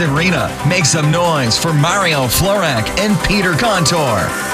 Arena. Make some noise for Mario Florak and Peter Contour.